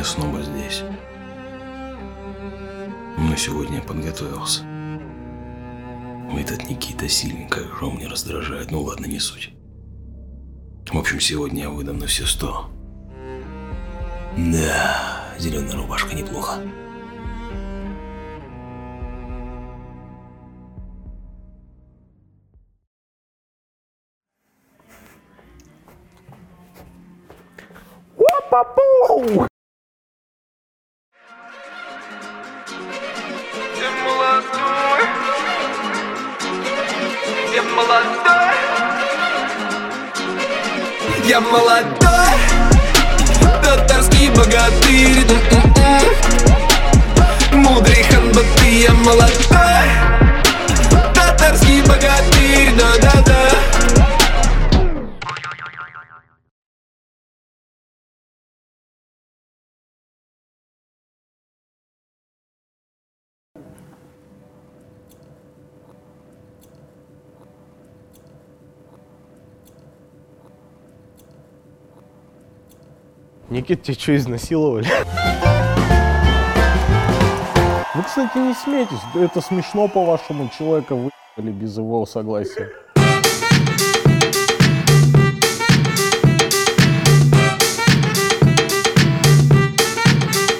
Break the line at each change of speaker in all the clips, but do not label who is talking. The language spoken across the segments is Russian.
Я снова здесь. Но сегодня я подготовился. Этот Никита сильный, как же он раздражает. Ну ладно, не суть. В общем, сегодня я выдам на все сто. Да, зеленая рубашка неплохо.
Молодой, я молодой, татарский богатырь, мудрый ханбаты, я молодой, татарский богатырь, да-да-да.
Никит, тебя что, изнасиловали? Вы, кстати, не смейтесь. Это смешно, по-вашему, человека выебали без его согласия.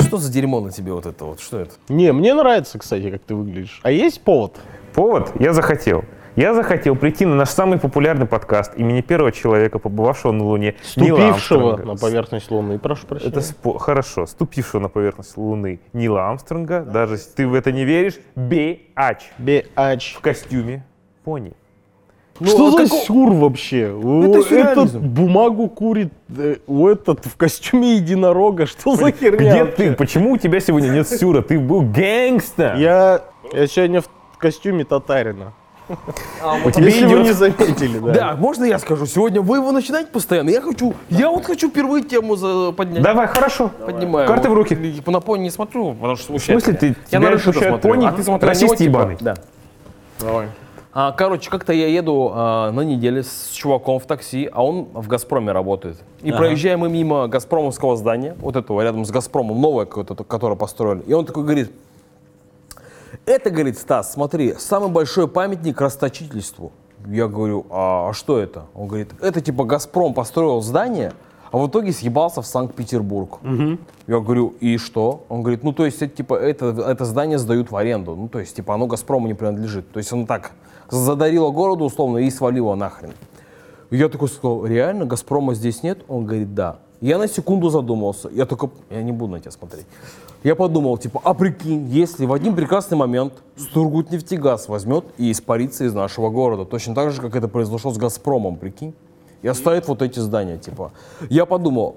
Что за дерьмо на тебе вот это вот? Что это?
Не, мне нравится, кстати, как ты выглядишь. А есть повод?
Повод я захотел. Я захотел прийти на наш самый популярный подкаст имени первого человека, побывавшего на Луне,
Ступившего на поверхность Луны. Прошу прощения.
Это спо- хорошо. Ступившего на поверхность Луны Нила Армстронга, даже если ты в это не веришь, биач
Биач.
в костюме пони.
Что
а
за
какого-
сюр вообще? У
Это
этот
сюрреализм.
бумагу курит, э, у этот в костюме единорога. Что за херня?
Где ты? Почему у тебя сегодня нет сюра? Ты был гэнгста.
Я, я сегодня в костюме татарина.
У тебя
Если вы не заметили, да.
Да, можно я скажу? Сегодня вы его начинаете постоянно. Я хочу, я вот хочу впервые тему за- поднять.
Давай, хорошо.
Поднимаю.
Карты в руки.
На пони не смотрю, потому что
В
смущает.
смысле, ты
Я на
смущают
смотрю,
пони?
а ты смотри на
Расист ебаный.
Да.
Давай.
А, короче, как-то я еду а, на неделе с чуваком в такси, а он в «Газпроме» работает. И проезжаем мы мимо «Газпромовского» здания, вот этого рядом с «Газпромом», новое какое-то, которое построили. И он такой говорит, это, говорит, Стас, смотри, самый большой памятник расточительству. Я говорю, а, что это? Он говорит, это типа «Газпром» построил здание, а в итоге съебался в Санкт-Петербург. Я говорю, и что? Он говорит, ну то есть это типа это, это здание сдают в аренду. Ну то есть типа оно Газпрому не принадлежит. То есть он так задарило городу условно и свалило нахрен. Я такой сказал, реально, Газпрома здесь нет? Он говорит, да. Я на секунду задумался. Я только, я не буду на тебя смотреть. Я подумал, типа, а прикинь, если в один прекрасный момент Сургутнефтегаз возьмет и испарится из нашего города, точно так же, как это произошло с Газпромом, прикинь, и оставит вот эти здания, типа. Я подумал,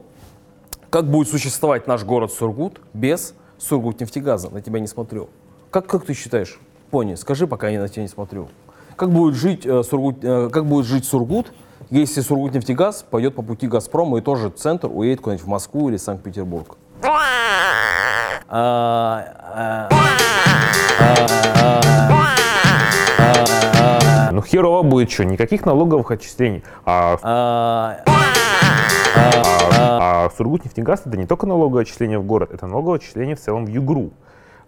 как будет существовать наш город Сургут без Сургутнефтегаза? На тебя не смотрю. Как, как ты считаешь, Пони, скажи, пока я на тебя не смотрю. Как будет жить, э, Сургут, э, как будет жить Сургут, если Сургутнефтегаз пойдет по пути Газпрома и тоже центр уедет куда-нибудь в Москву или Санкт-Петербург? А, а,
Ну херово будет что, никаких налоговых отчислений. А,
а,
а, а Сургутнефтегаз это не только налоговое отчисление в город, это налоговое отчисление в целом в ЮГРУ.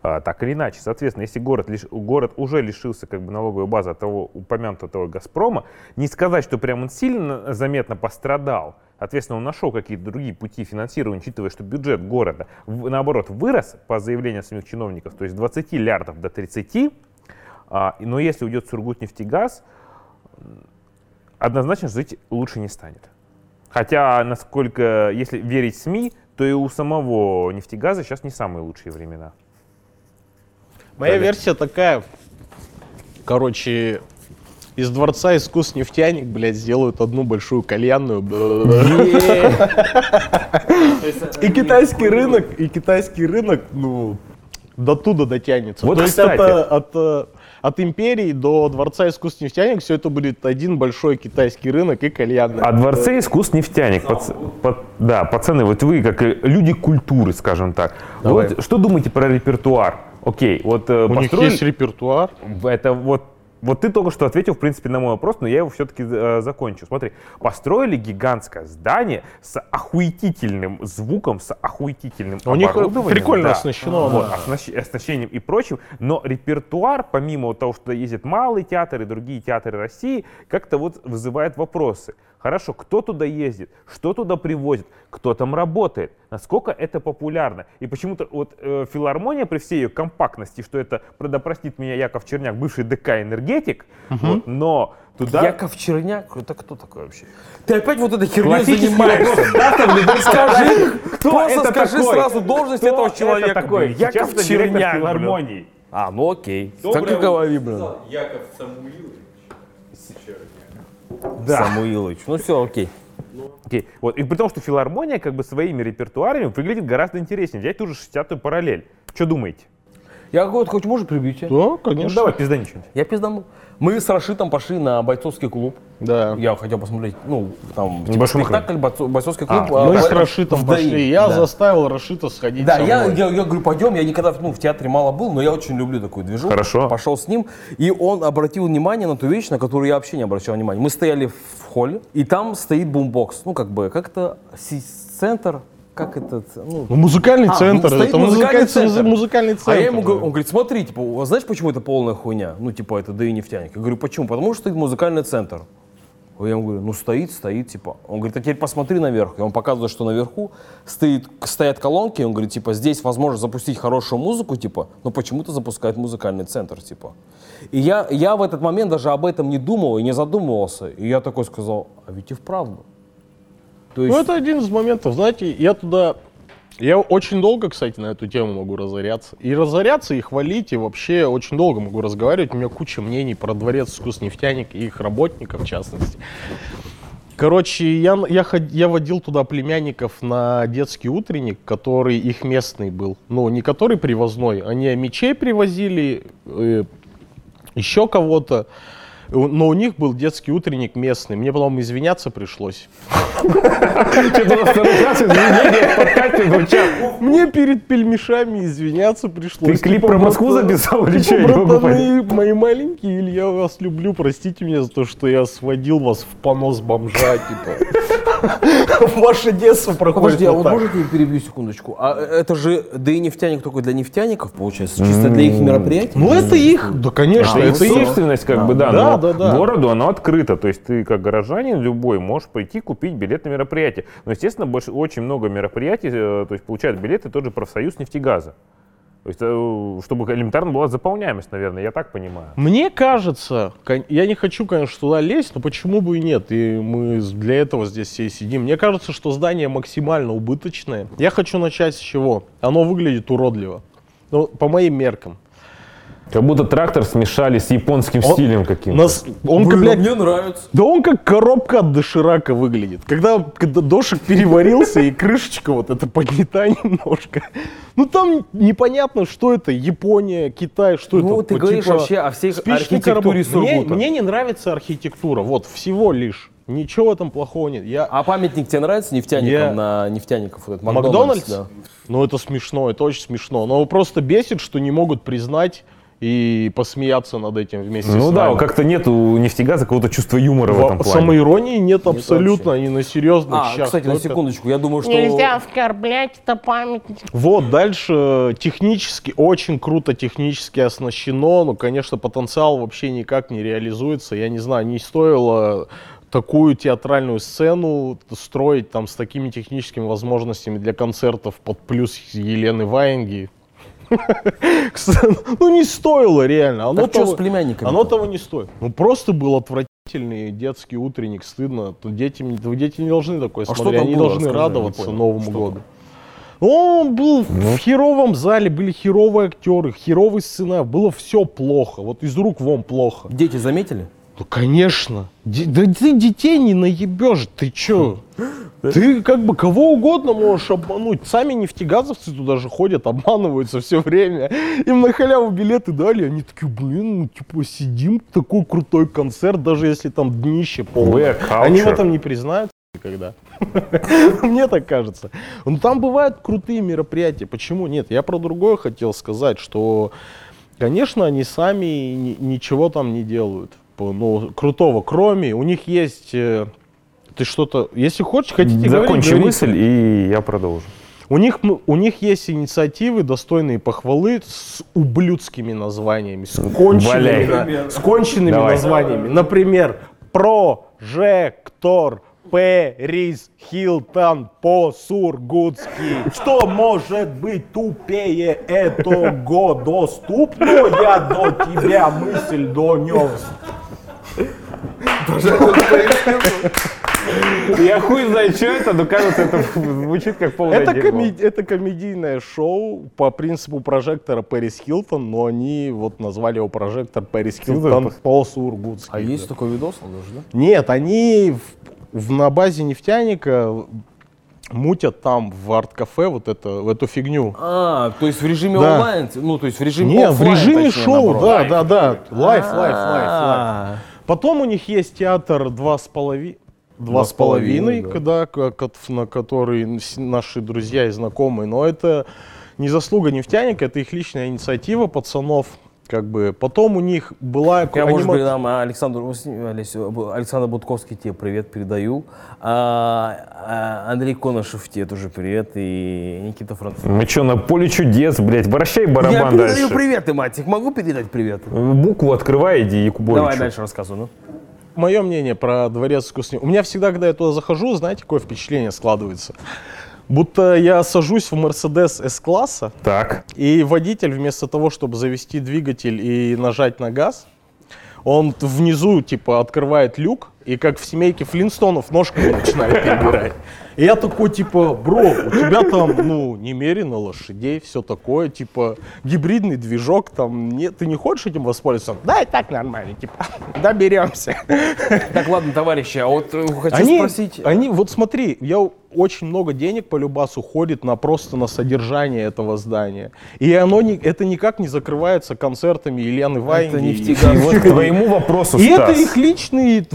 А, так или иначе, соответственно, если город, город уже лишился как бы налоговой базы от того упомянутого того Газпрома, не сказать, что прям он сильно заметно пострадал. Соответственно, он нашел какие-то другие пути финансирования, учитывая, что бюджет города, наоборот, вырос по заявлению самих чиновников, то есть с 20 лярдов до 30, а, но если уйдет Сургутнефтегаз, однозначно жить лучше не станет. Хотя, насколько, если верить СМИ, то и у самого нефтегаза сейчас не самые лучшие времена.
Моя версия такая. Короче, из дворца искусств нефтяник, блядь, сделают одну большую кальянную. И китайский рынок, и китайский рынок, ну, до туда дотянется.
Вот,
То есть
кстати.
от, от, э, от империи до дворца искусств нефтяник все это будет один большой китайский рынок и кальянная.
О дворце искусств нефтяник. Пац- па- да, пацаны, вот вы как э, люди культуры, скажем так.
Давай.
Вот что думаете про репертуар? Окей, вот э,
У них
построили-
есть репертуар.
Это вот Вот ты только что ответил, в принципе, на мой вопрос, но я его все-таки э, закончу. Смотри, построили гигантское здание с охуетительным звуком, с охуетительным
У них прикольно оснащено,
Вот,
да.
оснащ- оснащением и прочим, но репертуар, помимо того, что ездит малый театр и другие театры России, как-то вот вызывает вопросы. Хорошо, кто туда ездит, что туда привозит, кто там работает, насколько это популярно. И почему-то вот э, филармония при всей ее компактности, что это, да простит меня Яков Черняк, бывший ДК энергетик, вот, но туда...
Яков Черняк, это кто такой вообще? Ты опять вот этой херней занимаешься.
вопрос.
Скажи,
Кто
просто
это
скажи сразу должность этого
это
человека. Яков Черняк.
филармонии.
А, ну окей. Так и говори, блин.
Яков Самуилович.
Самуилович. Ну все, окей.
Окей. Вот. И при том, что филармония как бы своими репертуарами выглядит гораздо интереснее. Взять ту же 60-ю параллель. Что думаете?
Я вот хоть можно прибить тебя?
Да,
Ну,
конечно.
давай, пизда что-нибудь.
Я пизданул. Мы с Рашитом пошли на бойцовский клуб.
Да.
Я хотел посмотреть, ну, там, типа, спектакль, бойцо- бойцовский клуб.
А,
а,
Мы с Рашитом
в ДАИ.
пошли. Я
Да.
заставил Рашита сходить
Да,
со
я,
мной.
я, я говорю, пойдем, я никогда ну, в театре мало был, но я очень люблю такую движуху.
Хорошо.
Пошел с ним, и он обратил внимание на ту вещь, на которую я вообще не обращал внимания. Мы стояли в холле, и там стоит бумбокс. Ну, как бы, как это, си- центр, как это, ну,
Ну, музыкальный
А,
центр.
стоит
Это
музыкальный центр.
музыкальный центр.
А я ему говорю, он говорит, смотри, типа, знаешь, почему это полная хуйня? Ну, типа, это да и нефтяник. Я говорю, почему? Потому что стоит музыкальный центр. Я ему говорю, ну стоит, стоит, типа. Он говорит, а теперь посмотри наверх. И он показывает, что наверху стоит, стоят колонки. И он говорит, типа, здесь возможно запустить хорошую музыку, типа, но почему-то запускает музыкальный центр, типа. И я, я в этот момент даже об этом не думал и не задумывался. И я такой сказал, а ведь и вправду. То есть,
Ну, это один из моментов. Знаете, я туда... Я очень долго, кстати, на эту тему могу разоряться. И разоряться, и хвалить, и вообще очень долго могу разговаривать. У меня куча мнений про дворец искусств нефтяник и их работников, в частности. Короче, я, я, ход- я водил туда племянников на детский утренник, который их местный был. Ну, не который привозной, они мечей привозили, э, еще кого-то. Но у них был детский утренник местный. Мне, по-моему, извиняться пришлось. Мне перед пельмешами извиняться пришлось.
Ты клип
Типа,
про Москву записал или
типа,
что?
Мои маленькие, или я вас люблю, простите меня за то, что я сводил вас в понос бомжа, типа. Ваше детство проходит
Подожди, а
вот
можете я перебью секундочку? А это же да и нефтяник только для нефтяников, получается, чисто для их мероприятий?
Ну это их, да конечно, это
их
их.
собственность, как бы, да,
Да, да, да.
городу оно открыто. То есть ты, как горожанин любой, можешь пойти купить билет на мероприятие. Но, естественно, больше, очень много мероприятий, э, то есть получают билеты тот же профсоюз нефтегаза. То есть, э, чтобы элементарно была заполняемость, наверное, я так понимаю.
Мне кажется, я не хочу, конечно, туда лезть, но почему бы и нет? И мы для этого здесь все и сидим. Мне кажется, что здание максимально убыточное. Я хочу начать с чего? Оно выглядит уродливо. Ну, по моим меркам.
Как будто трактор смешали с японским
Он-
стилем каким-то.
Нас, он,
Блин,
блядь,
мне нравится.
Да он как коробка от доширака выглядит. Когда, когда дошик переварился и крышечка вот это поднята немножко. Ну там непонятно, что это. Япония, Китай, что
Ну,
это.
ты
по-
говоришь
типа
вообще о всей архитектуре
мне, мне не нравится архитектура. Вот, всего лишь. Ничего этом плохого нет. Я...
А памятник тебе нравится нефтяникам
Я-
на нефтяников? Вот этот
Макдональдс?
да.
Ну это смешно, это очень смешно. Но просто бесит, что не могут признать и посмеяться над этим вместе
Ну
с
да,
нами.
как-то нет у нефтегаза какого-то чувства юмора в этом
Во-
плане.
Самоиронии нет абсолютно, они на серьезных
А,
щах.
кстати,
Ну,
на секундочку, я думаю, что...
Нельзя оскорблять, это памятник.
Вот, дальше технически, очень круто технически оснащено, но, конечно, потенциал вообще никак не реализуется. Я не знаю, не стоило такую театральную сцену строить там с такими техническими возможностями для концертов под плюс Елены Ваенги. Ну не стоило реально. Оно
Так что
того-
с племянниками?
Оно того не стоит. Ну просто был отвратительный детский утренник, стыдно. Дети, дети не должны такое
А
смотреть, они
было?
должны радоваться. Новому
Что
году. Он был в херовом зале, были херовые актеры, херовый сценарий, было все плохо, вот из рук вон плохо.
Дети заметили?
Ну, конечно. Де- да ты детей не наебешь, ты чё? Ты как бы кого угодно можешь обмануть. Сами нефтегазовцы туда же ходят, обманываются все время. Им на халяву билеты дали, они такие, блин, ну типа сидим, такой крутой концерт, даже если там днище полное. Они в этом не признаются никогда. Мне так кажется. Ну там бывают крутые мероприятия. Почему нет? Я про другое хотел сказать, что Конечно, они сами ни- ничего там не делают. По- Ну, крутого. Кроме, у них есть... э, Ты что-то... Если хочешь, хотите говорить,
Закончи
говорите.
мысль, и я продолжу.
У них, у них есть инициативы, достойные похвалы, с ублюдскими названиями, с конченными,
Валяй.
с конченными
Давай.
названиями. Например, Прожектор Пэрис Хилтон по-сургутски. Что может быть тупее этого доступно? Я до тебя мысль донес.
Я хуй знает, что это, но кажется, это звучит как полное
Это, коме- это комедийное шоу по принципу прожектора Пэрис Хилтон, но они вот назвали его прожектор Пэрис Хилтон по-сургутски.
А есть такой видос, он даже, да?
Нет, они в, в- на базе нефтяника мутят там в арт-кафе вот это, в эту фигню.
А, то есть в режиме
Да.
онлайн, ну, то есть в режиме
Нет, в режиме
точнее,
шоу,
наоборот.
да, да, да. Live, live, live,
live.
Потом у них есть театр два с половиной. Два с
половиной,
да, к- к- на который наши друзья и знакомые. Но это не заслуга нефтяника, это их личная инициатива пацанов. Как бы. Потом у них была...
Я, может
анима-
быть, нам Александр, Олесь- Александр Будковский тебе привет передаю. А, а, Андрей Конышев тебе тоже привет. И Никита Француз.
Мы что, на поле чудес, блядь, вращай
Я
барабан
передаю
дальше.
привет, Матик. Могу передать привет?
Букву открывай, иди Якубовичу.
Давай дальше рассказывай. Ну.
Мое мнение про дворец искусств. У меня всегда, когда я туда захожу, знаете, какое впечатление складывается? Будто я сажусь в Мерседес С-класса,
Так.
И водитель вместо того, чтобы завести двигатель и нажать на газ, он внизу типа открывает люк и как в семейке Флинстонов ножками начинает перебирать. И я такой типа, бро, у тебя там, ну, немерено лошадей, все такое, типа, гибридный движок, там, нет, ты не хочешь этим воспользоваться? Да, и так нормально, типа, доберемся.
Так, ладно, товарищи, а вот э, хочу
Они,
спросить.
они, вот смотри, я очень много денег по Любасу ходит на просто на содержание этого здания. И оно не, это никак не закрывается концертами Елены Ваенги. и-
нефтегаз.
И вот к твоему вопросу,
И это
Стас.
их личный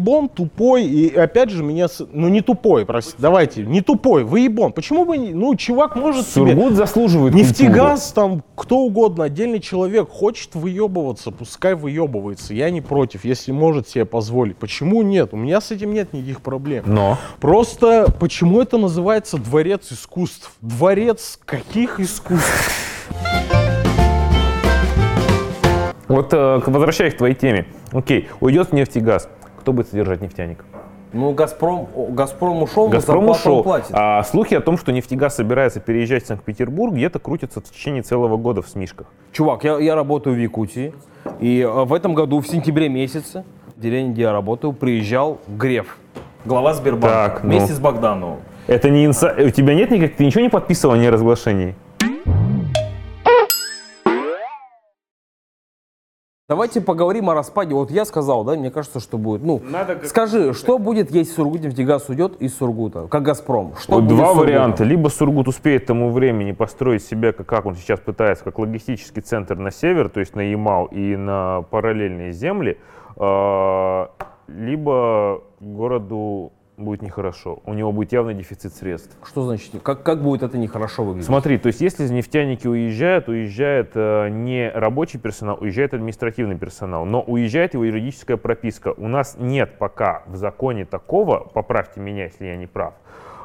выебон тупой. И опять же меня... Ну не тупой, простите, давайте. Не тупой, выебон. Почему бы... не- Ну чувак может себе...
Сургут заслуживает
Нефтегаз, там, кто угодно, отдельный человек хочет выебываться, пускай выебывается. Я не против, если может себе позволить. Почему нет? У меня с этим нет никаких проблем.
Но.
Просто почему это называется дворец искусств? Дворец каких искусств?
Вот э, возвращаясь к твоей теме. Окей, уйдет нефтегаз. Кто будет содержать нефтяник?
Ну, Газпром, Газпром ушел,
Газпром ушел.
платит.
А слухи о том, что нефтегаз собирается переезжать в Санкт-Петербург, где-то крутятся в течение целого года в СМИшках.
Чувак, я, я работаю в Якутии, и э, в этом году, в сентябре месяце, в деревне, где я работаю, приезжал Греф, глава Сбербанка,
Так, ну.
вместе с Богдановым.
Это не инса... У тебя нет никак... Ты ничего не подписывал о неразглашении?
Давайте поговорим о распаде. Вот я сказал, да, мне кажется, что будет. Ну, скажи, что будет, если Сургутнефтегаз уйдет из Сургута, как Газпром? Что
Вот
будет
два варианта. Либо Сургут успеет к тому времени построить себя, как, как он сейчас пытается, как логистический центр на север, то есть на Ямал и на параллельные земли, э, либо городу будет нехорошо. У него будет явный дефицит средств.
Что значит? Как, как будет это нехорошо выглядеть?
Смотри, то есть если нефтяники уезжают, уезжает э, не рабочий персонал, уезжает административный персонал, но уезжает его юридическая прописка. У нас нет пока в законе такого, поправьте меня, если я не прав,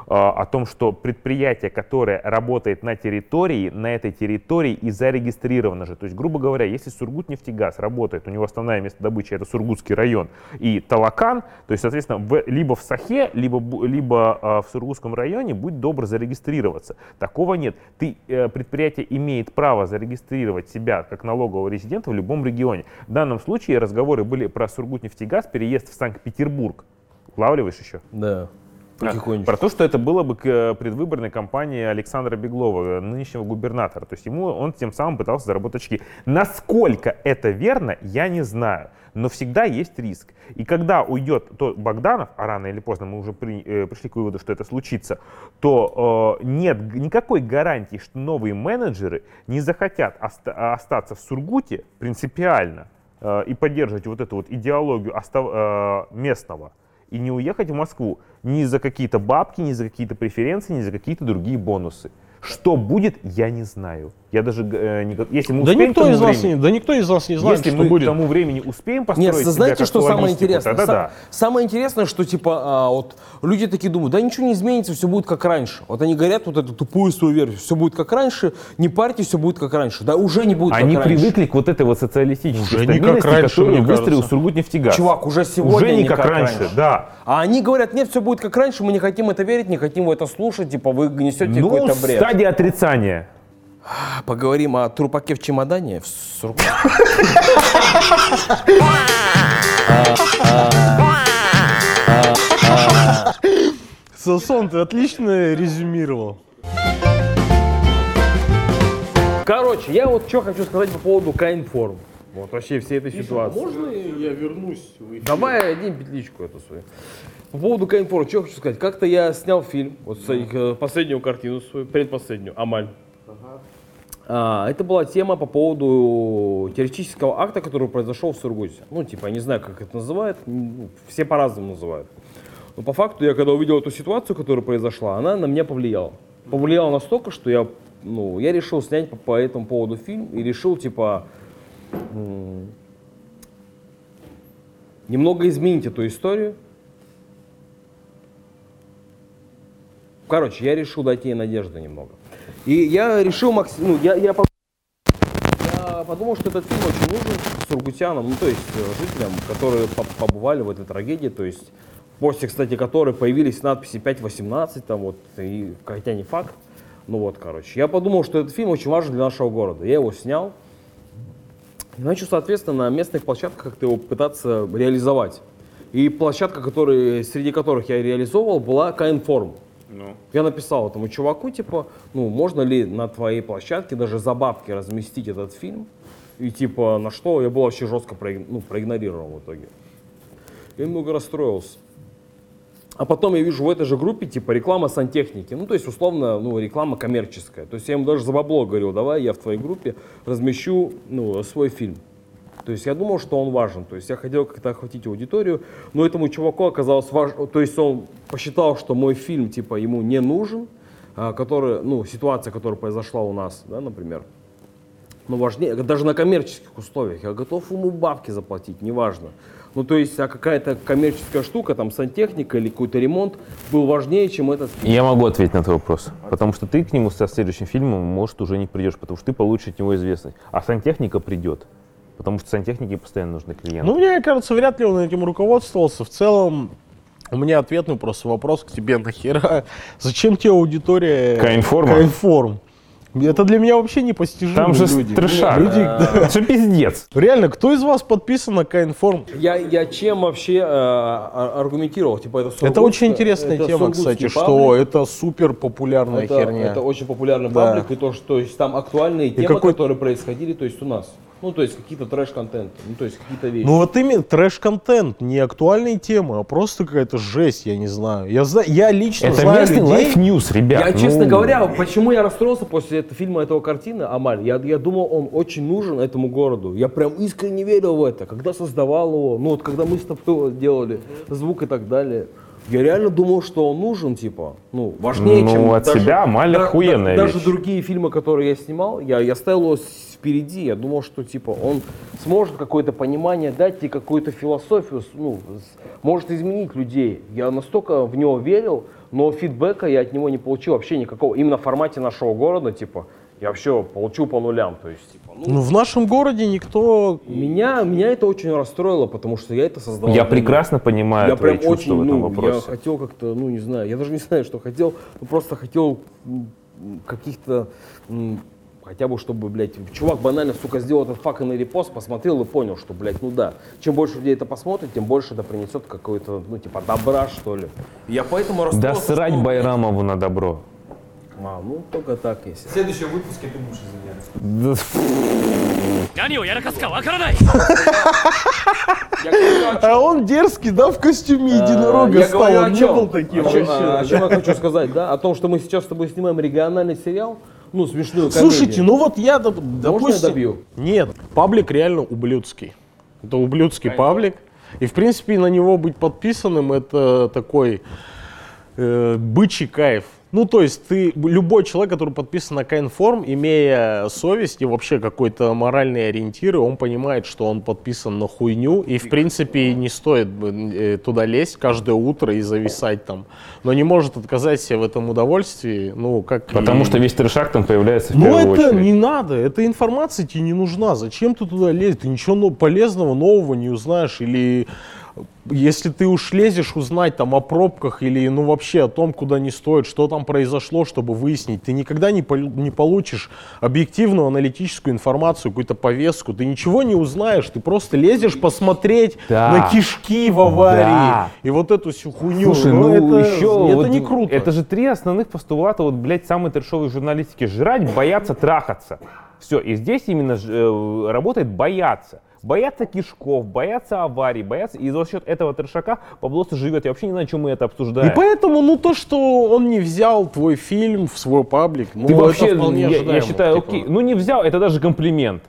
о том, что предприятие, которое работает на территории, на этой территории и зарегистрировано же. То есть, грубо говоря, если Сургутнефтегаз работает, у него основное место добычи это Сургутский район и Талакан, то есть, соответственно, в- либо в Сахе, либо, либо э, в Сургутском районе, будь добр зарегистрироваться. Такого нет. Ты, э, предприятие имеет право зарегистрировать себя как налогового резидента в любом регионе. В данном случае разговоры были про Сургутнефтегаз, переезд в Санкт-Петербург. Улавливаешь еще?
Да. Потихонечку.
Про то, что это было бы к э, предвыборной кампании Александра Беглова, э, нынешнего губернатора. То есть ему он тем самым пытался заработать очки. Насколько это верно, я не знаю. Но всегда есть риск. И когда уйдет то Богданов, а рано или поздно мы уже при- э, пришли к выводу, что это случится, то э, нет никакой гарантии, что новые менеджеры не захотят оста- остаться в Сургуте принципиально э, и поддерживать вот эту вот идеологию остав- э, местного и не уехать в Москву ни за какие-то бабки, ни за какие-то преференции, ни за какие-то другие бонусы. Что будет, я не знаю. Я даже, э, не если мы
Да
успеем к
никто из нас
времени-
не, да никто из нас не знает,
если
что
мы
будет.
к тому времени успеем построить
Нет,
себя
знаете,
как
что самое интересное?
Тогда
Са-
да.
Самое интересное, что типа а, вот люди такие думают, да ничего не изменится, все будет как раньше. Вот они говорят вот эту тупую свою версию, все будет как раньше, не парьте, все будет как раньше. Да уже не будет
Они
как раньше.
привыкли к вот этой вот социалистической
Уже не как
стабильности,
раньше,
которую выстроил. Сургутнефтегаз.
Чувак, уже сегодня
Уже не
не
как,
как
раньше,
раньше.
да.
А они говорят, нет, все будет как раньше, мы не хотим это верить, не хотим в это слушать, типа вы несете
Ну,
какой-то бред.
Стадия отрицания.
Поговорим о трупаке в чемодане. В.
Сосон, ты отлично резюмировал.
Короче, я вот что хочу сказать по поводу Кайнформ. Вот вообще всей этой ситуации.
Можно я вернусь в
Давай один петличку эту свою. По поводу Кайнформ, что хочу сказать. Как-то я снял фильм, вот их, э, последнюю картину свою, предпоследнюю, Амаль. А, это была тема по поводу террористического акта, который произошел в Сургуте. Ну, типа, я не знаю, как это называют, ну, все по-разному называют. Но по факту, я когда увидел эту ситуацию, которая произошла, она на меня повлияла. Повлияла настолько, что я, ну, я решил снять по, по этому поводу фильм и решил, типа, немного изменить эту историю. Короче, я решил дать ей надежды немного. И я решил, макс- ну, я, я, под- я подумал, что этот фильм очень нужен сургутянам, ну, то есть э, жителям, которые по- побывали в этой трагедии, то есть после, кстати, которой появились надписи 5.18, там вот, и, хотя не факт, ну вот, короче. Я подумал, что этот фильм очень важен для нашего города. Я его снял, начал, соответственно, на местных площадках как-то его пытаться реализовать. И площадка, которые, среди которых я реализовывал, была Кайнформ. Я написал этому чуваку, типа, ну, можно ли на твоей площадке даже за бабки разместить этот фильм? И типа, на что я был вообще жестко проиг- ну, проигнорирован в итоге. Я немного расстроился. А потом я вижу в этой же группе, типа, реклама сантехники. Ну, то есть, условно, ну, реклама коммерческая. То есть, я ему даже за бабло говорил, давай я в твоей группе размещу, ну, свой фильм. То есть, я думал, что он важен. То есть, я хотел как-то охватить аудиторию, но этому чуваку оказалось важно. То есть, он посчитал, что мой фильм, типа, ему не нужен, а, который, ну, ситуация, которая произошла у нас, да, например. Ну, важнее, даже на коммерческих условиях. Я готов ему бабки заплатить, неважно. Ну, то есть, а какая-то коммерческая штука, там, сантехника или какой-то ремонт был важнее, чем этот фильм.
Я могу ответить на твой вопрос. Потому что ты к нему со следующим фильмом, может, уже не придешь, потому что ты получишь от него известность. А сантехника придет. Потому что сантехнике постоянно нужны клиенты.
Ну, мне кажется, вряд ли он этим руководствовался. В целом, у меня ответный просто вопрос к тебе нахера. Зачем тебе аудитория
Кайнформа?
Кайнформ? Это для меня вообще непостижимо.
Там же
люди.
трешак.
Люди-
Это же пиздец.
Реально, кто из вас подписан на Кайнформ?
Я, я чем вообще э, а- аргументировал? Типа, это,
Это
сургутская-
очень интересная
это
тема, кстати, что
паблик.
это супер популярная
это,
херня.
это очень популярный
Да.
паблик, и то, что то есть, там актуальные темы,
какой-
которые происходили то есть, у нас. Ну, то есть какие-то трэш-контенты, ну, то есть какие-то вещи.
Ну вот именно трэш-контент, не актуальные темы, а просто какая-то жесть, я не знаю. Я, зна- я лично
Это
знаю
местный
людей,
News, ребят.
Я, честно
ну,
говоря, почему я расстроился после этого фильма, этого картины, Амаль, я, я думал, он очень нужен этому городу. Я прям искренне верил в это, когда создавал его, ну вот когда мы с тобой делали звук и так далее. Я реально думал, что он нужен, типа, ну, важнее,
Ну,
чем...
от себя Амаль
да-
охуенная
да- Даже
вещь.
другие фильмы, которые я снимал, я, я ставил его впереди. Я думал, что, типа, он сможет какое-то понимание дать и какую-то философию, ну, может изменить людей. Я настолько в него верил, но фидбэка я от него не получил вообще никакого. Именно в формате нашего города, типа, я вообще получил по нулям. То есть, типа, ну,
ну, в нашем городе никто...
меня, меня это очень расстроило, потому что я это создавал.
Я прекрасно понимаю
я
твои
прям очень,
в этом
ну,
вопросе.
я хотел как-то, ну, не знаю, я даже не знаю, что хотел, но просто хотел каких-то, хотя бы, чтобы, блядь, чувак банально, сука, сделал этот факанный репост, посмотрел и понял, что, блядь, ну да, чем больше людей это посмотрит, тем больше это принесет какой-то, ну, типа, добра, что ли. Я поэтому
Да
расстроился,
срать
что-
Байрамову на добро.
А, ну, только так, если.
В следующем выпуске ты будешь извиняться.
Да,
何をやらかすかわからない
А он дерзкий, да, в костюме единорога
А, Я
стал,
говорю
он
о
не
чем?
был таким
О чем,
вообще.
а, о чем я хочу сказать, да? О том, что мы сейчас с тобой снимаем региональный сериал, ну, смешную комедию.
Слушайте, ну вот я, доп-
Можно
допустим...
я добью?
Нет, паблик реально ублюдский. Это ублюдский паблик. И, в принципе, на него быть подписанным, это такой э, бычий кайф. Ну, то есть ты, любой человек, который подписан на Кайнформ, имея совесть и вообще какой-то моральный ориентир, он понимает, что он подписан на хуйню, и в принципе не стоит э, туда лезть каждое утро и зависать там. Но не может отказать себе в этом удовольствии, ну, как...
Потому
и-
что весь трешак там появляется в
ну
первую
это
очередь.
не надо, эта информация тебе не нужна. Зачем ты туда лезешь? Ты ничего но- полезного, нового не узнаешь. Или если ты уж лезешь узнать там о пробках или ну вообще о том, куда не стоит, что там произошло, чтобы выяснить, ты никогда не, пол- не получишь объективную аналитическую информацию, какую-то повестку. Ты ничего не узнаешь, ты просто лезешь посмотреть
Да.
на кишки в аварии
Да.
и вот эту всю хуйню.
Слушай,
Ну,
ну,
это,
еще
это
вот
не круто.
Это же три основных постулата, вот, блядь, самой трешовой журналистики. Жрать, бояться, трахаться. Все, и здесь именно э, работает бояться. Бояться кишков, бояться аварий, бояться... И за счет этого трешака Паблоса живет. Я вообще не знаю, чем мы это обсуждаем.
И поэтому, ну то, что он не взял твой фильм в свой паблик, ну
Ты
это
вообще,
вполне
я, я считаю,
типа.
окей. Ну не взял, это даже комплимент.